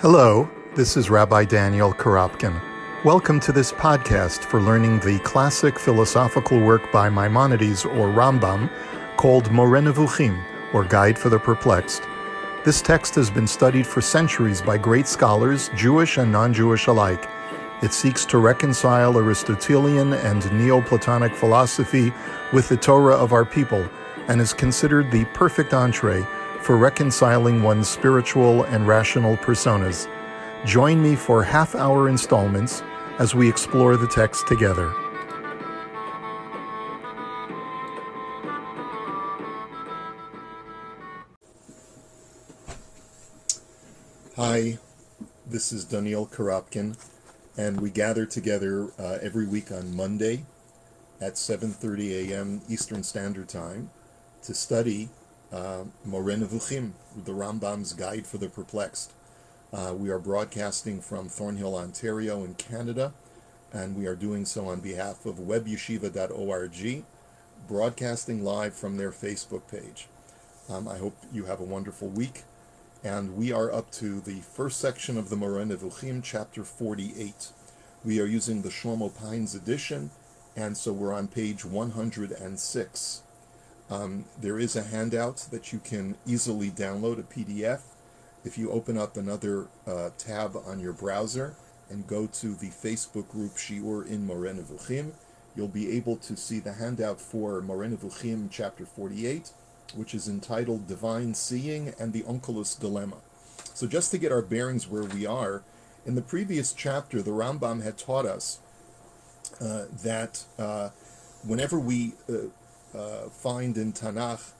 Hello, this is Rabbi Daniel Korobkin. Welcome to this podcast for learning the classic philosophical work by Maimonides or Rambam called Moreh or Guide for the Perplexed. This text has been studied for centuries by great scholars, Jewish and non Jewish alike. It seeks to reconcile Aristotelian and Neoplatonic philosophy with the Torah of our people and is considered the perfect entree for reconciling one's spiritual and rational personas. Join me for half hour installments as we explore the text together. Hi, this is Daniel Korobkin, and we gather together uh, every week on Monday at 7:30 a.m. Eastern Standard Time to study uh, Nevuchim, the Rambam's Guide for the Perplexed. Uh, we are broadcasting from Thornhill, Ontario, in Canada, and we are doing so on behalf of webyeshiva.org, broadcasting live from their Facebook page. Um, I hope you have a wonderful week, and we are up to the first section of the Moreh Nevuchim, chapter 48. We are using the Shlomo Pines edition, and so we're on page 106. Um, there is a handout that you can easily download, a PDF. If you open up another uh, tab on your browser and go to the Facebook group Shiur in Moreh you'll be able to see the handout for Moreh chapter 48, which is entitled Divine Seeing and the Onkelos Dilemma. So just to get our bearings where we are, in the previous chapter, the Rambam had taught us uh, that uh, whenever we uh, uh, find in Tanakh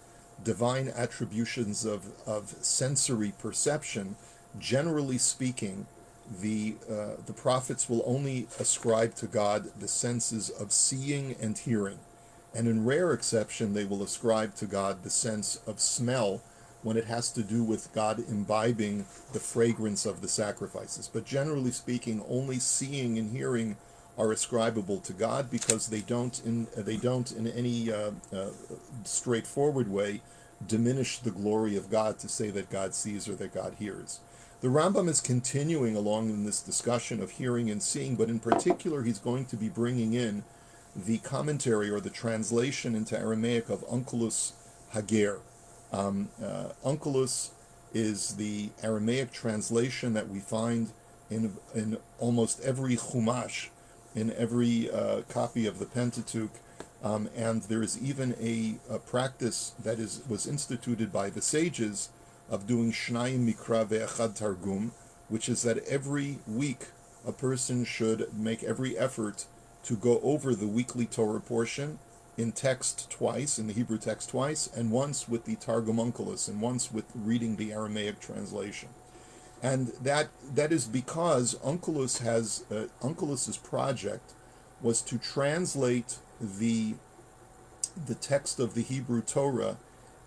divine attributions of, of sensory perception, generally speaking, the uh, the prophets will only ascribe to God the senses of seeing and hearing, and in rare exception, they will ascribe to God the sense of smell when it has to do with God imbibing the fragrance of the sacrifices. But generally speaking, only seeing and hearing are ascribable to God because they don't in they don't in any uh, uh, straightforward way diminish the glory of God to say that God sees or that God hears. The Rambam is continuing along in this discussion of hearing and seeing, but in particular, he's going to be bringing in the commentary or the translation into Aramaic of Onkelos Hager. Um, uh, Onkelos is the Aramaic translation that we find in, in almost every Chumash in every uh, copy of the Pentateuch. Um, and there is even a, a, practice that is was instituted by the sages of doing Shnayim Mikra ve'echad Targum, which is that every week a person should make every effort to go over the weekly Torah portion in text twice, in the Hebrew text twice, and once with the Targum Onkelos, and once with reading the Aramaic translation and that that is because Onkelos has uh, Onkelos's project was to translate the the text of the Hebrew Torah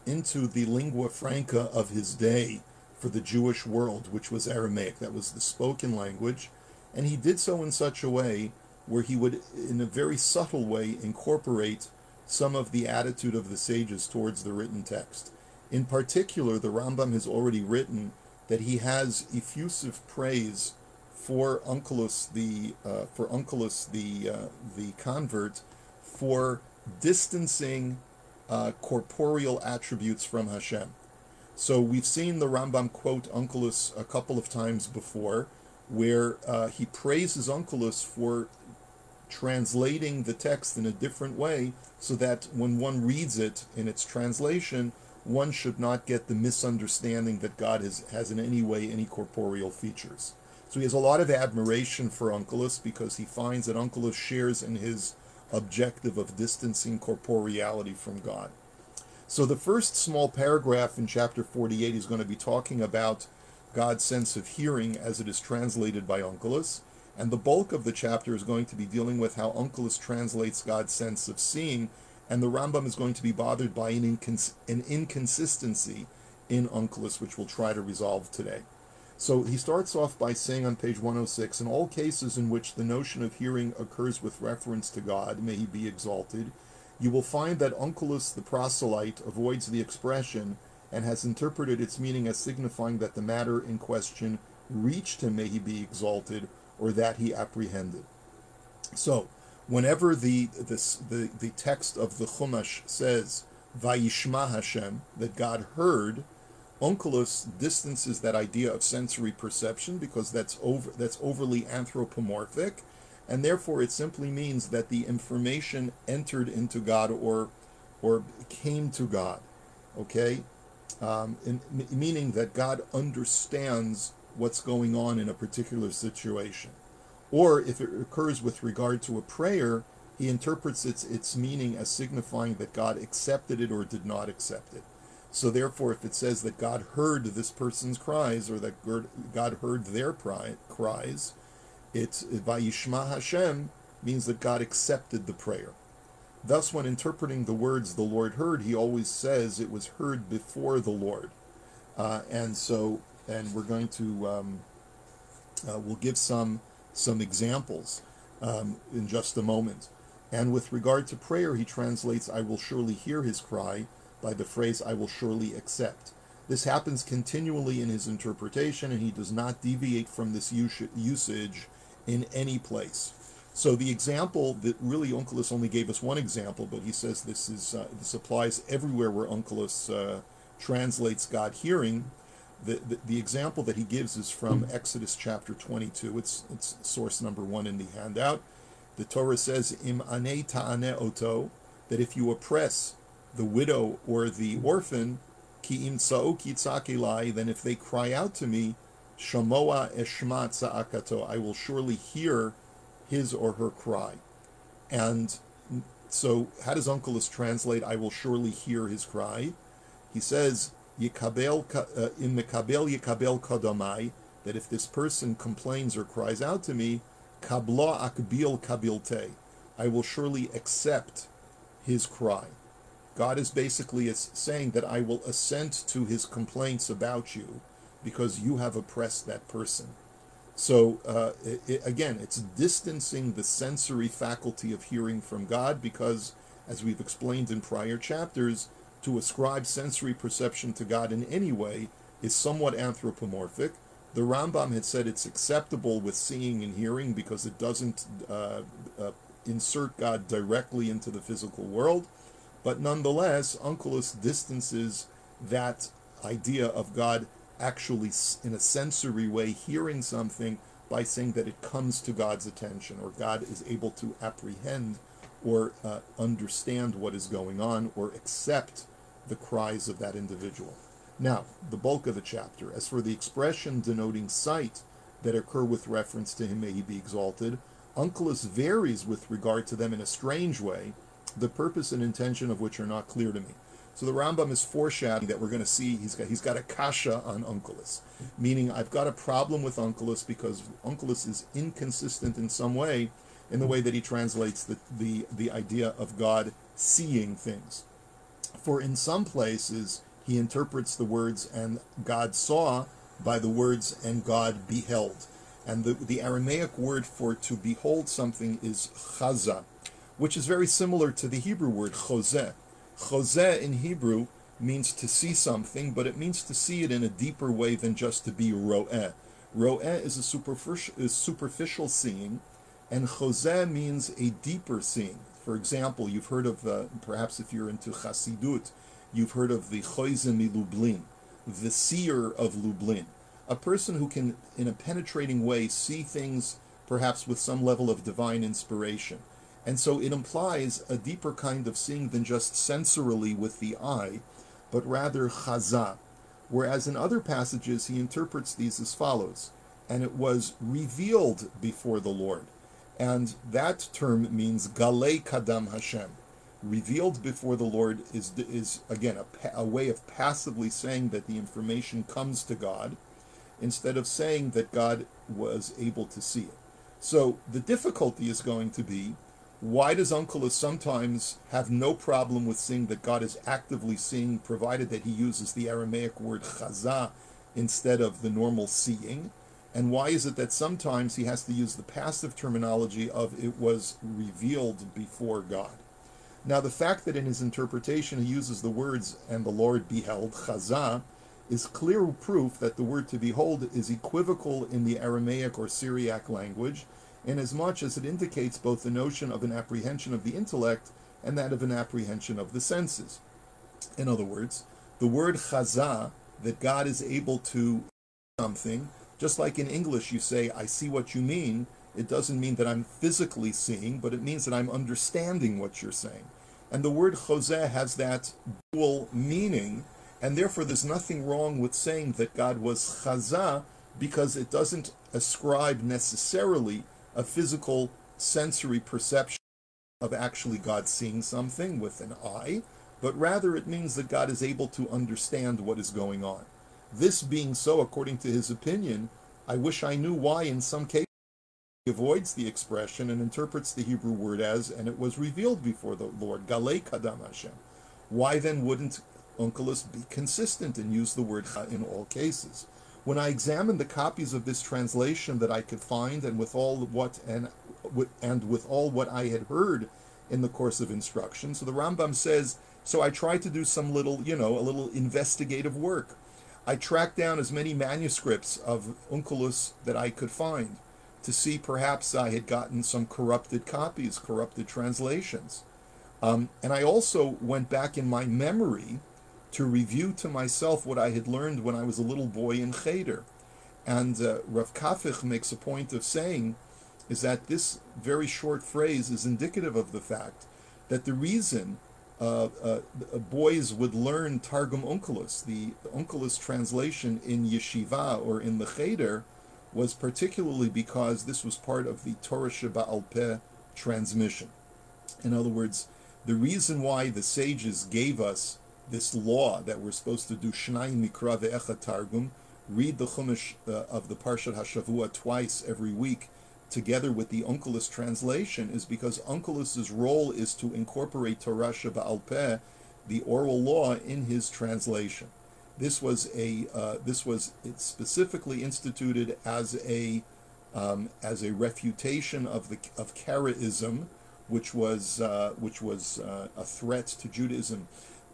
into the lingua franca of his day for the Jewish world, which was Aramaic. That was the spoken language, and he did so in such a way where he would, in a very subtle way, incorporate some of the attitude of the sages towards the written text. In particular, the Rambam has already written that he has effusive praise for Onkelos the uh, for Onkelos the uh, the convert for distancing uh, corporeal attributes from Hashem. So we've seen the Rambam quote Onkelos a couple of times before, where uh, he praises Onkelos for translating the text in a different way, so that when one reads it in its translation, one should not get the misunderstanding that God has, has in any way any corporeal features. So he has a lot of admiration for Onkelos because he finds that Onkelos shares in his objective of distancing corporeality from God. So the first small paragraph in chapter 48 is going to be talking about God's sense of hearing as it is translated by Onkelos, and the bulk of the chapter is going to be dealing with how Onkelos translates God's sense of seeing and the Rambam is going to be bothered by an, incons- an inconsistency in Onkelos, which we'll try to resolve today. So he starts off by saying on page 106 In all cases in which the notion of hearing occurs with reference to God, may he be exalted, you will find that Onkelos the proselyte avoids the expression and has interpreted its meaning as signifying that the matter in question reached him, may he be exalted, or that he apprehended. So, whenever the this, the the text of the Chumash says Vayishma Hashem that God heard, Onkelos distances that idea of sensory perception because that's over that's overly anthropomorphic, and therefore it simply means that the information entered into God or or came to God. Okay, um, in, meaning that God understands what's going on in a particular situation. Or if it occurs with regard to a prayer, he interprets its, its meaning as signifying that God accepted it or did not accept it. So therefore, if it says that God heard this person's cries or that God heard their cries, it's Vayishma Hashem means that God accepted the prayer. Thus, when interpreting the words the Lord heard, he always says it was heard before the Lord. Uh, and so, and we're going to, um, uh, we'll give some some examples um, in just a moment. And with regard to prayer, he translates, I will surely hear his cry, by the phrase, I will surely accept. This happens continually in his interpretation, and he does not deviate from this usage in any place. So the example that really Onkelos only gave us one example, but he says this is uh, this applies everywhere where Onkelos uh, translates God hearing the, the, example that he gives is from Exodus chapter 22. It's, it's source number one in the handout. The Torah says, Im ane ta'ane oto, that if you oppress the widow or the orphan, ki im tza'ok then if they cry out to me, shamoa eshma tza'akato, I will surely hear his or her cry. And so, how does Onkelos translate, I will surely hear his cry? He says, yikabel uh, in mekabel yikabel kodamai that if this person complains or cries out to me, kabla akbil kabilte, I will surely accept his cry. God is basically saying that I will assent to his complaints about you because you have oppressed that person. So uh, it, again, it's distancing the sensory faculty of hearing from God because, as we've explained in prior chapters, to ascribe sensory perception to God in any way is somewhat anthropomorphic. The Rambam had said it's acceptable with seeing and hearing because it doesn't uh, uh, insert God directly into the physical world. But nonetheless, Onkelos distances that idea of God actually, in a sensory way, hearing something by saying that it comes to God's attention or God is able to apprehend or uh, understand what is going on or accept the cries of that individual. Now, the bulk of the chapter. As for the expression denoting sight that occur with reference to him, may he be exalted, Onkelos varies with regard to them in a strange way, the purpose and intention of which are not clear to me. So the Rambam is foreshadowing that we're going to see he's got he's got a kasha on Onkelos, meaning I've got a problem with Onkelos because Onkelos is inconsistent in some way in the way that he translates the, the, the idea of God seeing things. For in some places, he interprets the words, and God saw by the words, and God beheld. And the, the Aramaic word for to behold something is chaza, which is very similar to the Hebrew word chozeh. Chozeh in Hebrew means to see something, but it means to see it in a deeper way than just to be ro'eh. Ro'eh is a superficial, is superficial seeing, and chozeh means a deeper seeing. For example, you've heard of, uh, perhaps if you're into Chassidut, you've heard of the Choizem Lublin, the seer of Lublin, a person who can, in a penetrating way, see things perhaps with some level of divine inspiration. And so it implies a deeper kind of seeing than just sensorily with the eye, but rather chaza. Whereas in other passages, he interprets these as follows And it was revealed before the Lord. And that term means Galei Kadam Hashem. Revealed before the Lord is, is again, a, a way of passively saying that the information comes to God instead of saying that God was able to see it. So the difficulty is going to be why does Onkelos sometimes have no problem with seeing that God is actively seeing, provided that he uses the Aramaic word chaza instead of the normal seeing? And why is it that sometimes he has to use the passive terminology of it was revealed before God? Now, the fact that in his interpretation he uses the words and the Lord beheld, chazah, is clear proof that the word to behold is equivocal in the Aramaic or Syriac language, inasmuch as it indicates both the notion of an apprehension of the intellect and that of an apprehension of the senses. In other words, the word chaza, that God is able to something, just like in English you say, I see what you mean, it doesn't mean that I'm physically seeing, but it means that I'm understanding what you're saying. And the word choseh has that dual meaning, and therefore there's nothing wrong with saying that God was chaza because it doesn't ascribe necessarily a physical sensory perception of actually God seeing something with an eye, but rather it means that God is able to understand what is going on. This being so, according to his opinion, I wish I knew why in some cases he avoids the expression and interprets the Hebrew word as, and it was revealed before the Lord, Galei Kadam Hashem. Why then wouldn't Onkelos be consistent and use the word in all cases? When I examined the copies of this translation that I could find, and with all what and and with all what I had heard in the course of instruction, so the Rambam says, so I tried to do some little, you know, a little investigative work. I tracked down as many manuscripts of Onkelos that I could find to see perhaps I had gotten some corrupted copies, corrupted translations. Um, and I also went back in my memory to review to myself what I had learned when I was a little boy in Cheder. And uh, Rav Kafich makes a point of saying is that this very short phrase is indicative of the fact that the reason uh, uh, boys would learn Targum Onkelos, the, Onkelos translation in yeshiva or in the Cheder, was particularly because this was part of the Torah Sheba'al Peh transmission. In other words, the reason why the sages gave us this law that we're supposed to do Shnai Mikra ve'echa Targum, read the Chumash uh, of the Parshat Hashavua twice every week, together with the Onkelos translation, is because Onkelos's role is to incorporate Torah Sheba'al Peh, the oral law, in his translation. This was a uh, this was specifically instituted as a um, as a refutation of the of Karaism, which was uh, which was uh, a threat to Judaism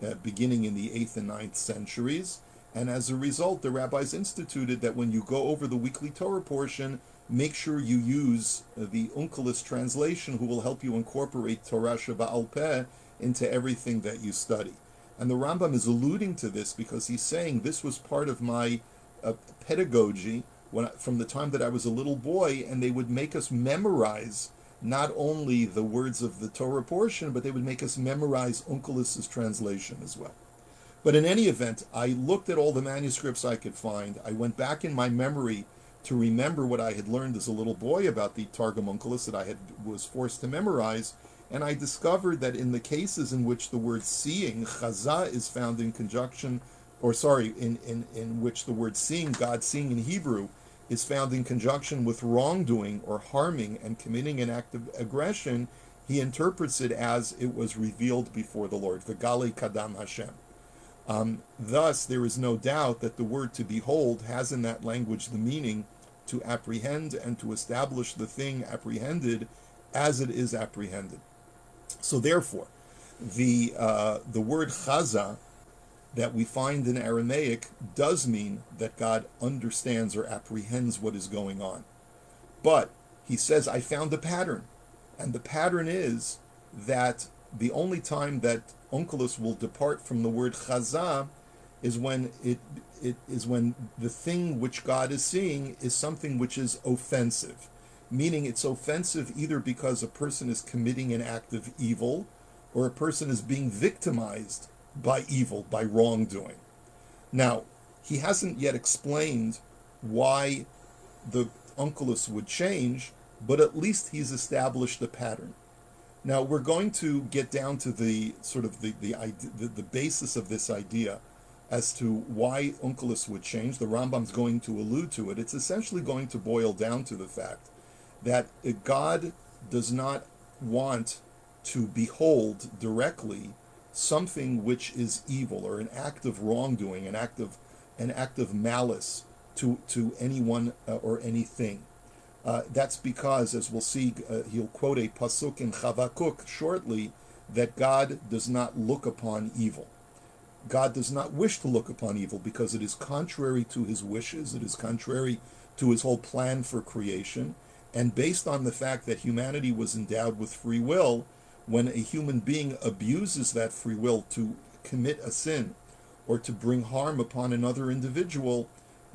uh, beginning in the eighth and 9th centuries. And as a result, the rabbis instituted that when you go over the weekly Torah portion, make sure you use the Onkelos translation, who will help you incorporate Torah Sheba'al Peh into everything that you study. And the Rambam is alluding to this because he's saying this was part of my uh, pedagogy when I, from the time that I was a little boy, and they would make us memorize not only the words of the Torah portion, but they would make us memorize Onkelos's translation as well. But in any event, I looked at all the manuscripts I could find. I went back in my memory to remember what I had learned as a little boy about the Targum Onkelos that I had was forced to memorize, and I discovered that in the cases in which the word seeing, chaza, is found in conjunction, or sorry, in, in, in which the word seeing, God seeing in Hebrew, is found in conjunction with wrongdoing or harming and committing an act of aggression, he interprets it as it was revealed before the Lord, V'gali kadam Hashem. Um, thus, there is no doubt that the word to behold has in that language the meaning to apprehend and to establish the thing apprehended as it is apprehended. So therefore, the uh, the word chaza that we find in Aramaic does mean that God understands or apprehends what is going on. But he says, I found a pattern. And the pattern is that the only time that Onkelos will depart from the word chaza is when it it is when the thing which God is seeing is something which is offensive meaning it's offensive either because a person is committing an act of evil or a person is being victimized by evil, by wrongdoing. Now, he hasn't yet explained why the Onkelos would change, but at least he's established a pattern. Now we're going to get down to the sort of the the, the, the basis of this idea as to why Onkelos would change. The Rambam's going to allude to it. It's essentially going to boil down to the fact that God does not want to behold directly something which is evil or an act of wrongdoing, an act of an act of malice to to anyone uh, or anything. Uh, that's because, as we'll see, uh, he'll quote a pasuk in Chavakuk shortly that God does not look upon evil. God does not wish to look upon evil because it is contrary to his wishes, it is contrary to his whole plan for creation. And based on the fact that humanity was endowed with free will, when a human being abuses that free will to commit a sin or to bring harm upon another individual,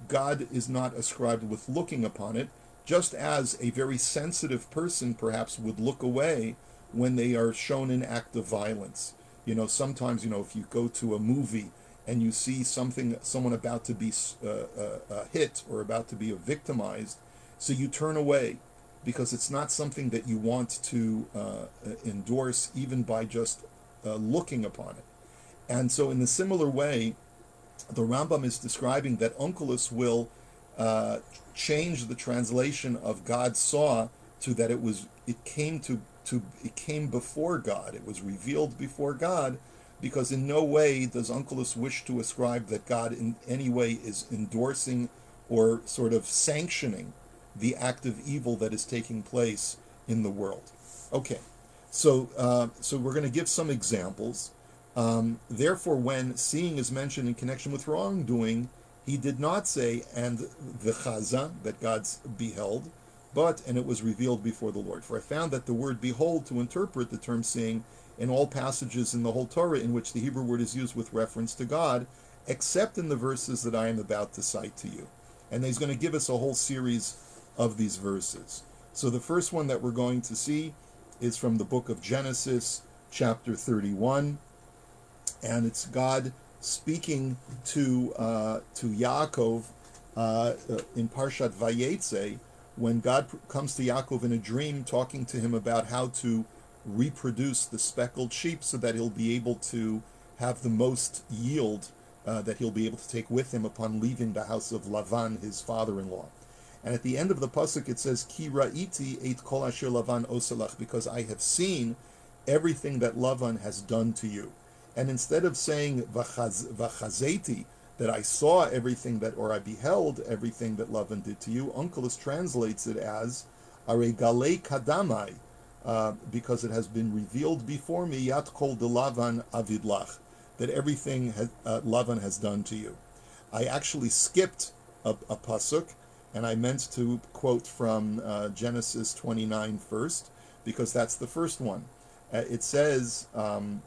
God is not ascribed with looking upon it, just as a very sensitive person perhaps would look away when they are shown an act of violence. You know, sometimes, you know, if you go to a movie and you see something, someone about to be uh, uh, uh, hit or about to be victimized, so you turn away because it's not something that you want to uh, uh, endorse even by just looking upon it. And so, in a similar way, the Rambam is describing that Onkelos will change the translation of God saw to that it was it came to to it came before God. It was revealed before God, because in no way does Onkelos wish to ascribe that God in any way is endorsing or sort of sanctioning the act of evil that is taking place in the world. Okay, so uh, so we're going to give some examples. Um, therefore, when seeing is mentioned in connection with wrongdoing, he did not say and the chaza that God's beheld, but and it was revealed before the Lord. For I found that the word behold to interpret the term seeing in all passages in the whole Torah in which the Hebrew word is used with reference to God, except in the verses that I am about to cite to you. And he's going to give us a whole series of these verses. So the first one that we're going to see is from the book of Genesis, chapter 31, and it's God speaking to uh, to Yaakov uh, in Parshat Vayetze when God comes to Yaakov in a dream, talking to him about how to reproduce the speckled sheep so that he'll be able to have the most yield uh, that he'll be able to take with him upon leaving the house of Lavan, his father-in-law. And at the end of the pasuk it says, "Ki ra'iti et kol asher Lavan osalach," because I have seen everything that Lavan has done to you. And instead of saying vachazeti, that I saw everything that, or I beheld everything that Lavan did to you, Onkelos translates it as aregale kadamai, uh, because it has been revealed before me, yat kol de Lavan avidlach, that everything has, uh, Lavan has done to you. I actually skipped a, a pasuk, and I meant to quote from uh, Genesis 29 first, because that's the first one. Uh, it says, um,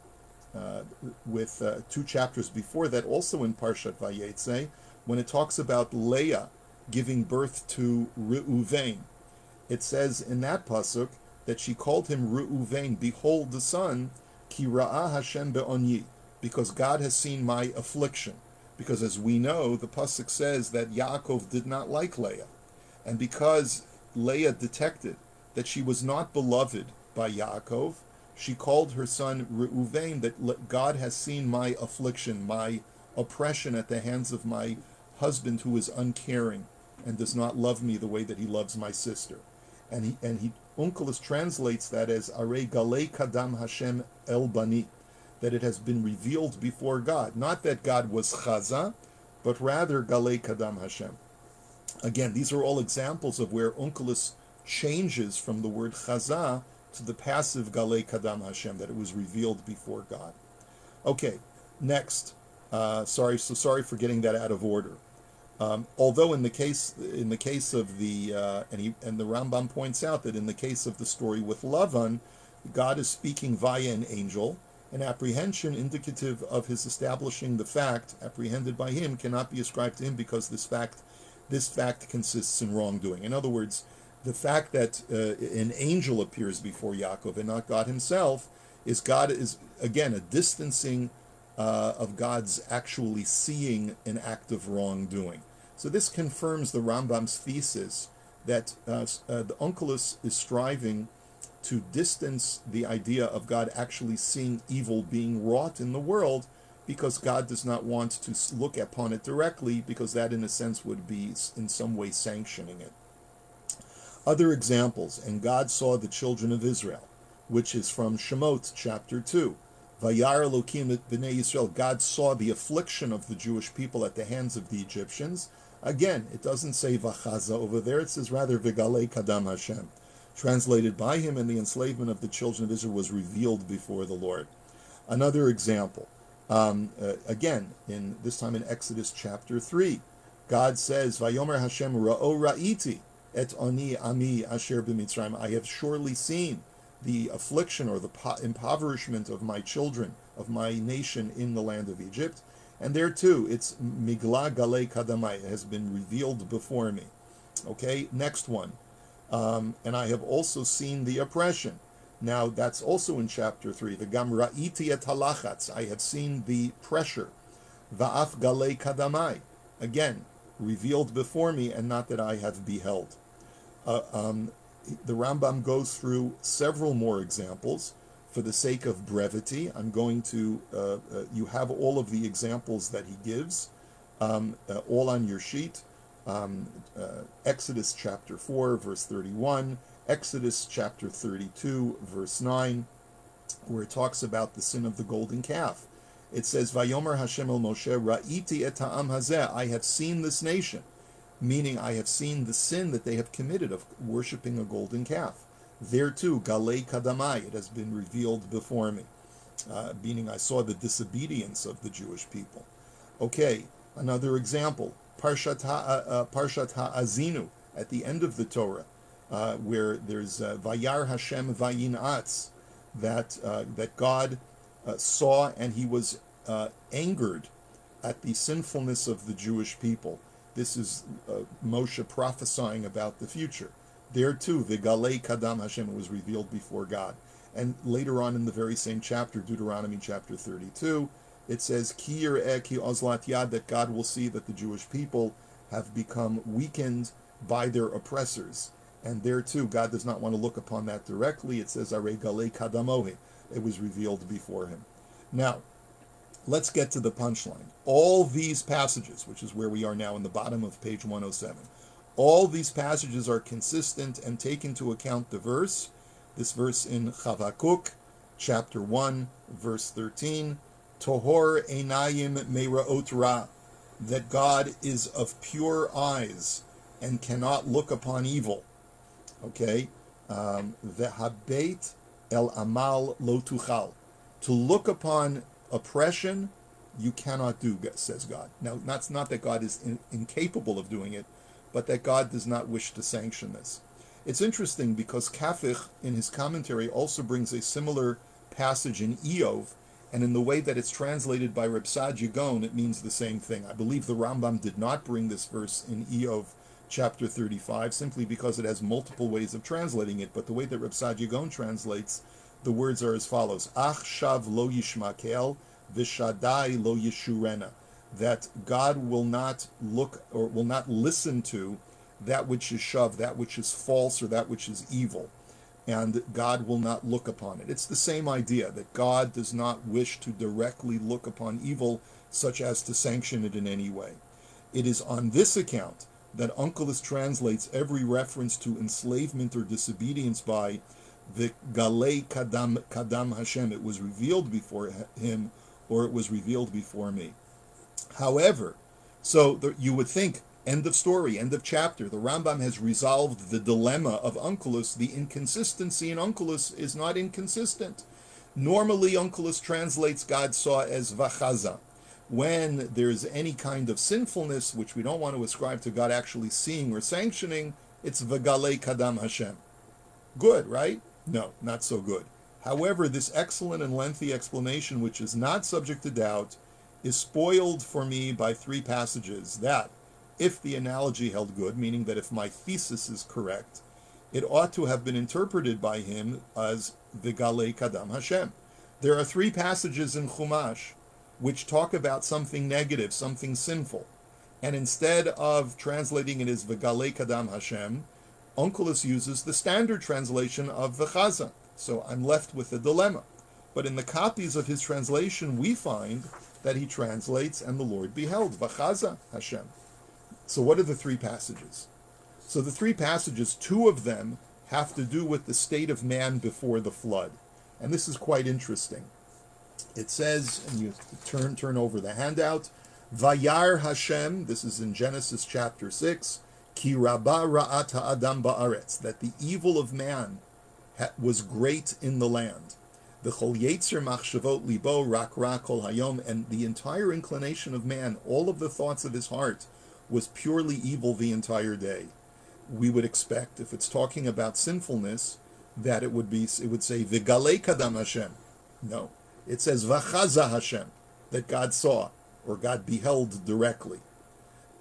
uh, with uh, two chapters before that, also in Parshat Vayetze, when it talks about Leah giving birth to Reuven. It says in that pasuk that she called him Reuven, behold the son, ki ra'ah Hashem be'onyi, because God has seen my affliction. Because as we know, the pasuk says that Yaakov did not like Leah, and because Leah detected that she was not beloved by Yaakov, she called her son Reuven that God has seen my affliction, my oppression at the hands of my husband who is uncaring and does not love me the way that he loves my sister. And he and he Onkelos translates that as Are Gale Kadam Hashem El Bani, that it has been revealed before God. Not that God was Chaza, but rather Gale Kadam Hashem. Again, these are all examples of where Onkelos changes from the word Chaza to the passive Gale Kadam Hashem, that it was revealed before God. Okay, next. Uh, sorry, so sorry for getting that out of order. Um, although in the case in the case of the uh, and he and the Rambam points out that in the case of the story with Lavan, God is speaking via an angel, an apprehension indicative of his establishing the fact apprehended by him cannot be ascribed to him because this fact this fact consists in wrongdoing. In other words, the fact that uh, an angel appears before Yaakov and not God himself is God is again a distancing uh, of God's actually seeing an act of wrongdoing. So this confirms the Rambam's thesis that uh, uh, the Onkelos is striving to distance the idea of God actually seeing evil being wrought in the world because God does not want to look upon it directly because that in a sense would be in some way sanctioning it. Other examples, and God saw the children of Israel, which is from Shemot chapter 2. Vayar Elokim b'nei Yisrael, God saw the affliction of the Jewish people at the hands of the Egyptians. Again, it doesn't say Vachaza over there, it says rather Vigale Kadam Hashem. Translated by him, and the enslavement of the children of Israel was revealed before the Lord. Another example, Um, uh, again, in this time in Exodus chapter 3, God says, Vayomer Hashem ra'o ra'iti et oni ami asher b'mitzrayim. I have surely seen the affliction or the po- impoverishment of my children, of my nation in the land of Egypt. And there too, it's migla gale kadamai, has been revealed before me. Okay, next one. Um, and I have also seen the oppression. Now that's also in chapter three. The gam ra'iti et halachatz. I have seen the pressure. Va'af gale kadamai. Again, revealed before me, and not that I have beheld. Uh, um, the Rambam goes through several more examples. For the sake of brevity, I'm going to, uh, uh, you have all of the examples that he gives, um, uh, all on your sheet. Um, uh, Exodus chapter 4, verse 31, Exodus chapter 32, verse 9, where it talks about the sin of the golden calf. It says, Vayomer Hashem el Moshe, Ra'iti et ha'am hazeh, I have seen this nation, meaning I have seen the sin that they have committed of worshipping a golden calf. There too, Galei Kadamai, it has been revealed before me, uh, meaning I saw the disobedience of the Jewish people. Okay, another example, Parshat, ha, uh, uh Parshat Ha'azinu, at the end of the Torah, uh, where there's uh, Vayar Hashem Vayinatz, that, uh, that God uh, saw and he was uh, angered at the sinfulness of the Jewish people. This is uh, Moshe prophesying about the future. There too, the Galei Kadam Hashem was revealed before God. And later on in the very same chapter, Deuteronomy chapter 32, it says, Ki Eki ozlat yad, that God will see that the Jewish people have become weakened by their oppressors. And there too, God does not want to look upon that directly. It says, Are Galei Kadamohi. It was revealed before him. Now, let's get to the punchline. All these passages, which is where we are now in the bottom of page 107, all these passages are consistent and take into account the verse, this verse in Chavakuk, chapter 1, verse 13, Tohor Einayim Meiraot Ra, that God is of pure eyes and cannot look upon evil. Okay? Um, Vehabet el amal lo tuchal. To look upon oppression, you cannot do, says God. Now, that's not that God is in, incapable of doing it, but that God does not wish to sanction this. It's interesting because Kafich, in his commentary, also brings a similar passage in Iyov, and in the way that it's translated by Reb Saadia Gaon, it means the same thing. I believe the Rambam did not bring this verse in Iyov chapter 35 simply because it has multiple ways of translating it, but the way that Reb Saadia Gaon translates, the words are as follows: Ach shav lo yishmakel, v'shadai lo yishurena that God will not look or will not listen to that which is shoved, that which is false, or that which is evil. And God will not look upon it. It's the same idea that God does not wish to directly look upon evil such as to sanction it in any way. It is on this account that Onkelos translates every reference to enslavement or disobedience by the Galei Kadam, Kadam Hashem. It was revealed before him, or it was revealed before me. However, so you would think, end of story, end of chapter, the Rambam has resolved the dilemma of Onkelos. The inconsistency in Onkelos is not inconsistent. Normally, Onkelos translates God saw as vachaza. When there's any kind of sinfulness, which we don't want to ascribe to God actually seeing or sanctioning, it's vagale kadam Hashem. Good, right? No, not so good. However, this excellent and lengthy explanation, which is not subject to doubt, is spoiled for me by three passages that, if the analogy held good, meaning that if my thesis is correct, it ought to have been interpreted by him as Vigale Kadam Hashem. There are three passages in Chumash which talk about something negative, something sinful. And instead of translating it as Vigale Kadam Hashem, Onkelos uses the standard translation of Vichaza. So I'm left with a dilemma. But in the copies of his translation, we find that he translates, and the Lord beheld, Vachaza Hashem. So, what are the three passages? So, the three passages, two of them have to do with the state of man before the flood. And this is quite interesting. It says, and you turn, turn over the handout, Vayar Hashem, this is in Genesis chapter 6, Ki rabba ra'at ha'adam ba'aretz, that the evil of man was great in the land. the chol yetzer machshavot libo rak kol hayom, and the entire inclination of man, all of the thoughts of his heart, was purely evil the entire day. We would expect, if it's talking about sinfulness, that it would be it would say vigale kadam Hashem. No, it says vachaza Hashem, that God saw or God beheld directly,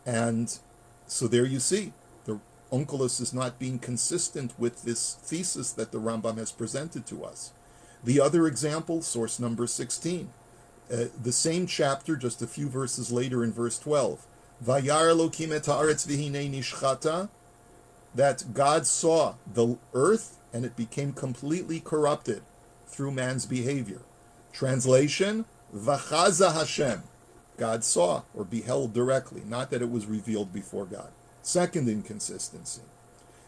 and so there you see the Onkelos is not being consistent with this thesis that the Rambam has presented to us. The other example, source number 16, uh, the same chapter, just a few verses later in verse 12. Vayar Elokim et haaretz v'hinei nishchata, that God saw the earth and it became completely corrupted through man's behavior. Translation, Vachaza Hashem, God saw or beheld directly, not that it was revealed before God. Second inconsistency.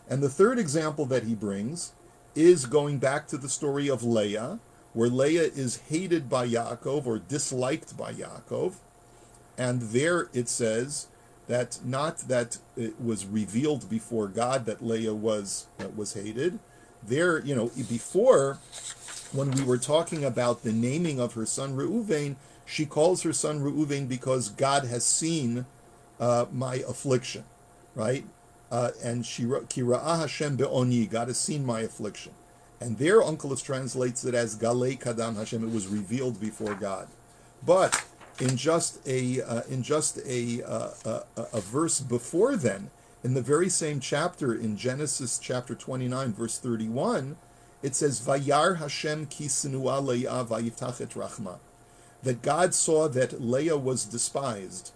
And the third example that he brings is going back to the story of Leah, where Leah is hated by Yaakov or disliked by Yaakov. And there it says that not that it was revealed before God that Leah was uh, was hated. There, you know, before when we were talking about the naming of her son Reuven, she calls her son Reuven because God has seen uh, my affliction, right? Uh, and she Kira'ah Hashem be'oni, God has seen my affliction. And their Onkelos translates it as Galei Kadam Hashem, it was revealed before God. But in just a uh, in just a, uh, a, a verse before then, in the very same chapter in Genesis chapter 29 verse 31, it says Vayar Hashem ki Leah vayiftach rachma, that God saw that Leah was despised,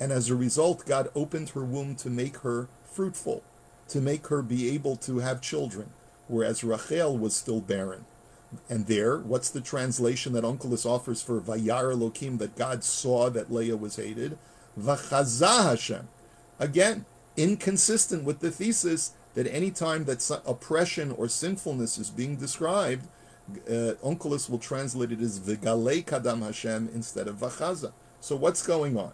and as a result, God opened her womb to make her fruitful, to make her be able to have children, whereas Rachel was still barren. And there, what's the translation that Onkelos offers for Vayar Elokim, that God saw that Leah was hated? Vachaza Hashem. Again, inconsistent with the thesis that any time that oppression or sinfulness is being described, uh, Onkelos will translate it as Vigale Kadam Hashem instead of Vachaza. So what's going on?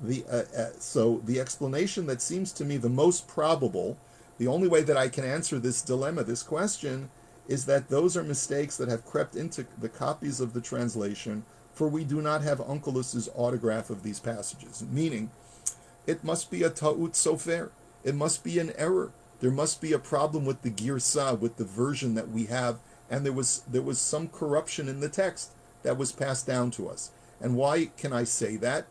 The, uh, uh, so the explanation that seems to me the most probable, the only way that I can answer this dilemma, this question, is that those are mistakes that have crept into the copies of the translation, for we do not have Onkelos's autograph of these passages. Meaning, it must be a ta'ut sofer. It must be an error. There must be a problem with the girsa, with the version that we have, and there was there was some corruption in the text that was passed down to us. And why can I say that?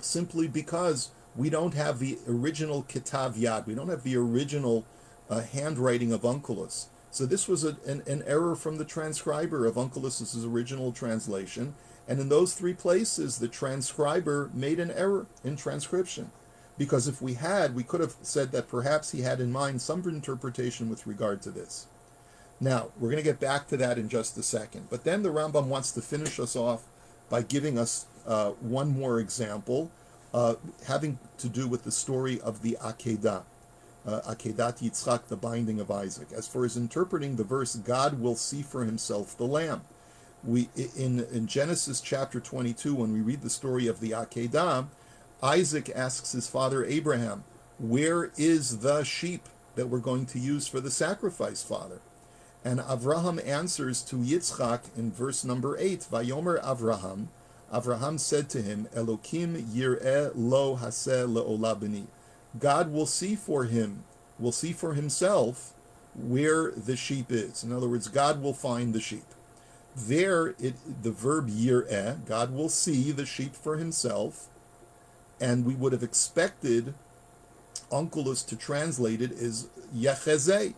Simply because we don't have the original kitav yad. We don't have the original uh, handwriting of Onkelos. So this was a, an, an, error from the transcriber of Onkelos's original translation. And in those three places, the transcriber made an error in transcription. Because if we had, we could have said that perhaps he had in mind some interpretation with regard to this. Now, we're going to get back to that in just a second. But then the Rambam wants to finish us off by giving us uh, one more example uh, having to do with the story of the Akedah uh, Akedat Yitzchak, the binding of Isaac. As for his interpreting the verse, God will see for himself the lamb. We in, in Genesis chapter 22, when we read the story of the Akedah, Isaac asks his father Abraham, Where is the sheep that we're going to use for the sacrifice, father? And Avraham answers to Yitzchak in verse number 8, Vayomer Avraham, Avraham said to him, Elokim yir'eh lo haseh le'olabini. God will see for him, will see for himself where the sheep is. In other words, God will find the sheep. There, it, the verb yir'eh, God will see the sheep for himself, and we would have expected Onkelos to translate it as yechezeh,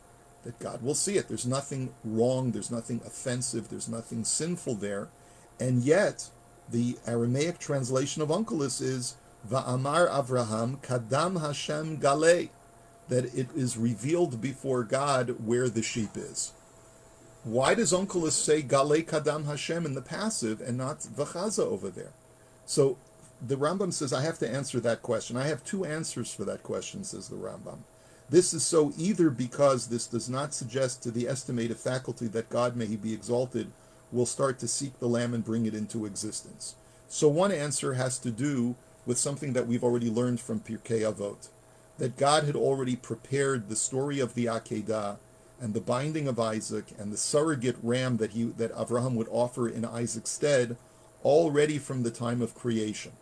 that God will see it. There's nothing wrong, there's nothing offensive, there's nothing sinful there, and yet the Aramaic translation of Onkelos is Va'amar Avraham Kadam Hashem Galei, that it is revealed before God where the sheep is. Why does Onkelos say Galei Kadam Hashem in the passive and not Vachaza over there? So the Rambam says, I have to answer that question. I have two answers for that question, says the Rambam. This is so either because this does not suggest to the estimated faculty that God may he be exalted will start to seek the lamb and bring it into existence. So one answer has to do with something that we've already learned from Pirkei Avot, that God had already prepared the story of the Akedah and the binding of Isaac and the surrogate ram that he that Abraham would offer in Isaac's stead already from the time of creation.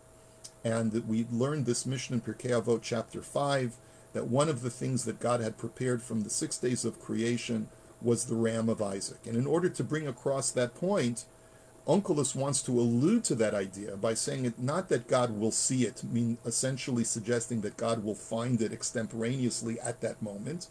And we learned this mission in Pirkei Avot chapter 5 that one of the things that God had prepared from the six days of creation was the ram of Isaac. And in order to bring across that point, Onkelos wants to allude to that idea by saying it not that God will see it, mean essentially suggesting that God will find it extemporaneously at that moment,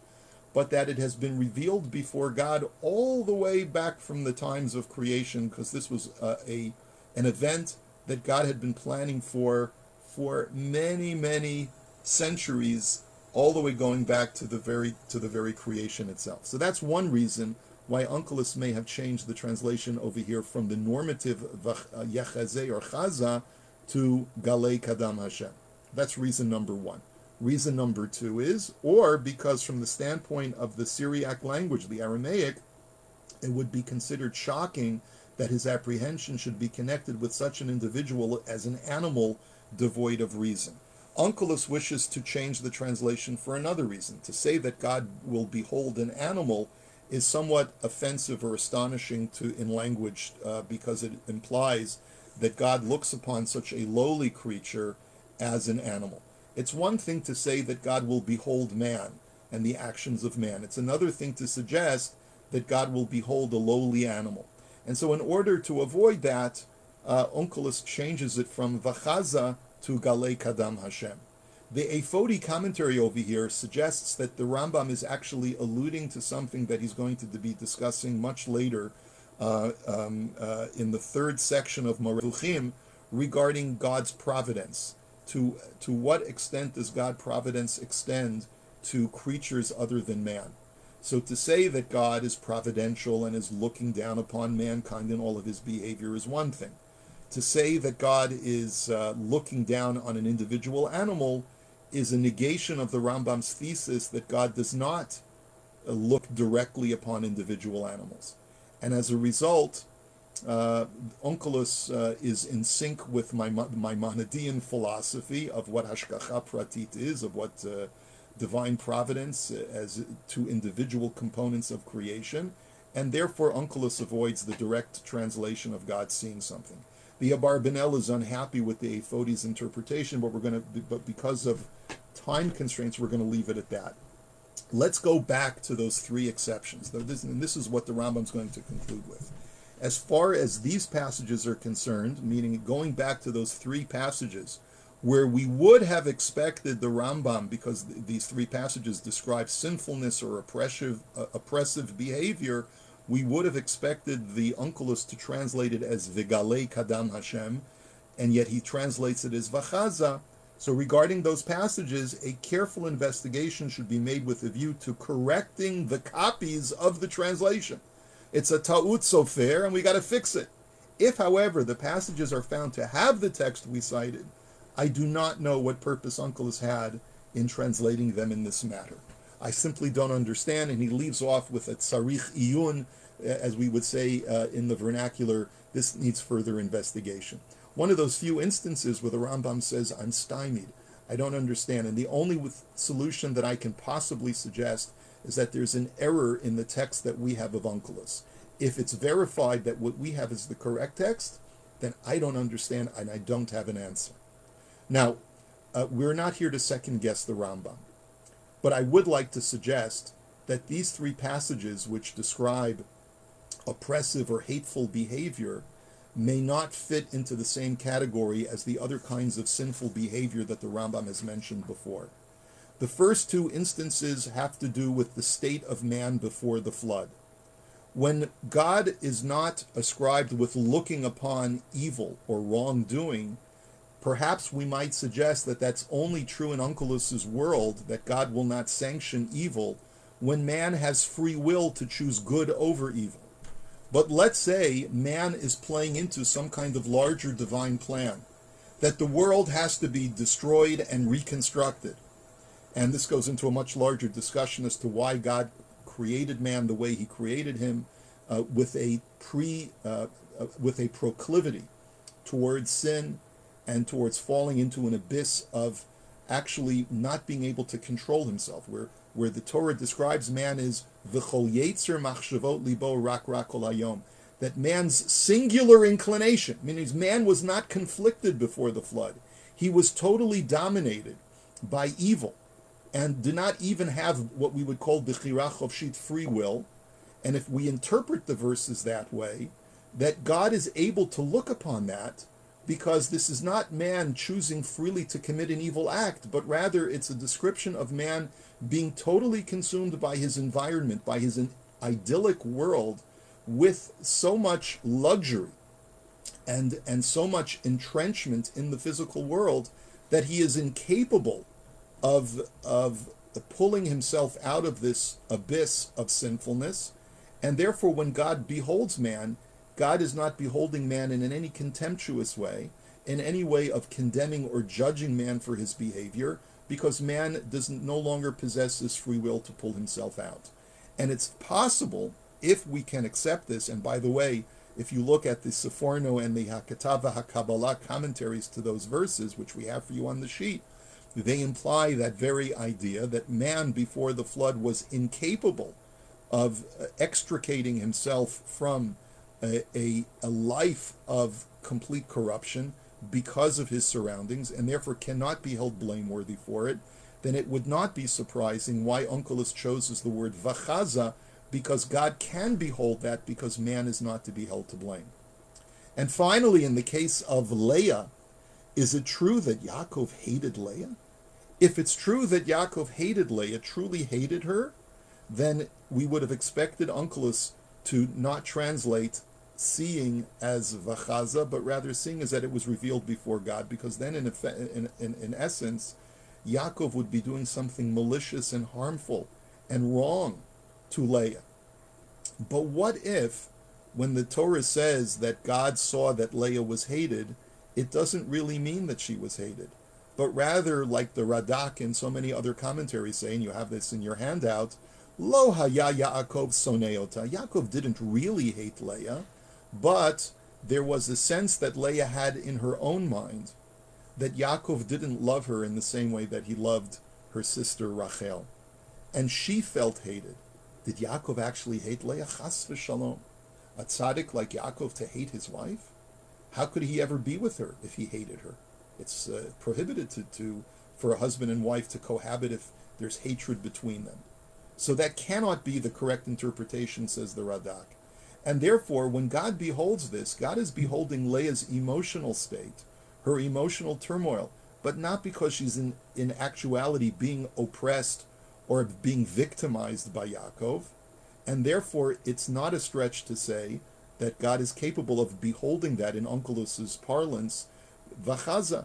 but that it has been revealed before God all the way back from the times of creation, because this was uh, a an event that God had been planning for for many many centuries, all the way going back to the very to the very creation itself. So that's one reason why Onkelos may have changed the translation over here from the normative uh, Yechazeh or Chaza to Galei Kadam Hashem. That's reason number one. Reason number two is, or because from the standpoint of the Syriac language, the Aramaic, it would be considered shocking that his apprehension should be connected with such an individual as an animal devoid of reason. Onkelos wishes to change the translation for another reason, to say that God will behold an animal is somewhat offensive or astonishing to in language uh, because it implies that God looks upon such a lowly creature as an animal. It's one thing to say that God will behold man and the actions of man. It's another thing to suggest that God will behold a lowly animal. And so, in order to avoid that, uh, changes it from Vachaza to Galei Kadam Hashem. The Ephodi commentary over here suggests that the Rambam is actually alluding to something that he's going to be discussing much later uh, um, uh, in the third section of Moreh Nevuchim regarding God's providence. To, to what extent does God providence extend to creatures other than man? So to say that God is providential and is looking down upon mankind in all of his behavior is one thing. To say that God is uh, looking down on an individual animal is a negation of the Rambam's thesis that God does not uh, look directly upon individual animals. And as a result, uh, Onkelos uh, is in sync with my Maimonidean philosophy of what Hashgacha Pratit is, of what uh, divine providence uh, as to individual components of creation, and therefore Onkelos avoids the direct translation of God seeing something. The Abarbanel is unhappy with the Ephodi's interpretation, but we're going to, but because of time constraints, we're going to leave it at that. Let's go back to those three exceptions. And this is what the Rambam is going to conclude with. As far as these passages are concerned, meaning going back to those three passages, where we would have expected the Rambam, because th- these three passages describe sinfulness or oppressive, uh, oppressive behavior, we would have expected the Onkelos to translate it as Vigale Kadam Hashem, and yet he translates it as Vachaza, so, regarding those passages, a careful investigation should be made with a view to correcting the copies of the translation. It's a ta'ut sofer, and we got to fix it. If, however, the passages are found to have the text we cited, I do not know what purpose Onkelos had in translating them in this matter. I simply don't understand, and he leaves off with a tsarich iyun, as we would say uh, in the vernacular. This needs further investigation one of those few instances where the Rambam says, I'm stymied. I don't understand. And the only solution that I can possibly suggest is that there's an error in the text that we have of Onkelos. If it's verified that what we have is the correct text, then I don't understand and I don't have an answer. Now, uh, we're not here to second guess the Rambam, but I would like to suggest that these three passages which describe oppressive or hateful behavior may not fit into the same category as the other kinds of sinful behavior that the Rambam has mentioned before. The first two instances have to do with the state of man before the flood. When God is not ascribed with looking upon evil or wrongdoing, perhaps we might suggest that that's only true in Onkelos's world, that God will not sanction evil when man has free will to choose good over evil. But let's say man is playing into some kind of larger divine plan, that the world has to be destroyed and reconstructed. And this goes into a much larger discussion as to why God created man the way he created him uh, with a pre uh, uh, with a proclivity towards sin and towards falling into an abyss of actually not being able to control himself where where the Torah describes man as v'chol yetzer machshavot libo rak rak that man's singular inclination, meaning man was not conflicted before the flood. He was totally dominated by evil and did not even have what we would call bechira chofshit free will. And if we interpret the verses that way, that God is able to look upon that because this is not man choosing freely to commit an evil act, but rather it's a description of man being totally consumed by his environment, by his idyllic world with so much luxury and, and so much entrenchment in the physical world that he is incapable of, of pulling himself out of this abyss of sinfulness. And therefore, when God beholds man, God is not beholding man in any contemptuous way, in any way of condemning or judging man for his behavior, because man doesn't no longer possess this free will to pull himself out. And it's possible, if we can accept this, and by the way, if you look at the Sephorno and the HaKetav VehaKabbalah commentaries to those verses, which we have for you on the sheet, they imply that very idea that man before the flood was incapable of uh, extricating himself from a, a, a life of complete corruption because of his surroundings and therefore cannot be held blameworthy for it, then it would not be surprising why Onkelos chooses the word vachaza because God can behold that because man is not to be held to blame. And finally, in the case of Leah, is it true that Yaakov hated Leah? If it's true that Yaakov hated Leah, truly hated her, then we would have expected Onkelos to not translate seeing as vachaza, but rather seeing as that it was revealed before God, because then in, effect, in, in, in essence, Yaakov would be doing something malicious and harmful and wrong to Leah. But what if, when the Torah says that God saw that Leah was hated, it doesn't really mean that she was hated, but rather, like the Radak and so many other commentaries say, and you have this in your handout, Lo haya Yaakov soneota. Yaakov didn't really hate Leah, but there was a sense that Leah had in her own mind that Yaakov didn't love her in the same way that he loved her sister Rachel. And she felt hated. Did Yaakov actually hate Leah? Chas v'shalom. A tzaddik like Yaakov to hate his wife? How could he ever be with her if he hated her? It's uh, prohibited to, to, for a husband and wife to cohabit if there's hatred between them. So that cannot be the correct interpretation, says the Radak. And therefore, when God beholds this, God is beholding Leah's emotional state, her emotional turmoil, but not because she's in, in actuality being oppressed or being victimized by Yaakov. And therefore, it's not a stretch to say that God is capable of beholding that in Onkelos's parlance, vachaza,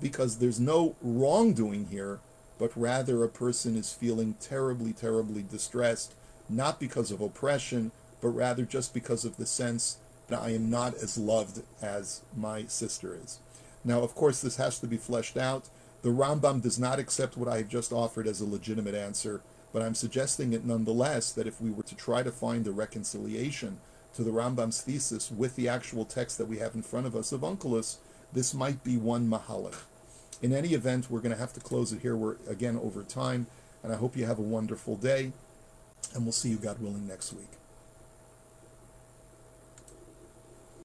because there's no wrongdoing here, but rather a person is feeling terribly, terribly distressed, not because of oppression, but rather just because of the sense that I am not as loved as my sister is. Now, of course, this has to be fleshed out. The Rambam does not accept what I have just offered as a legitimate answer, but I'm suggesting it nonetheless that if we were to try to find a reconciliation to the Rambam's thesis with the actual text that we have in front of us of Onkelos, this might be one mahalach. In any event, we're going to have to close it here. We're again over time, and I hope you have a wonderful day, and we'll see you, God willing, next week.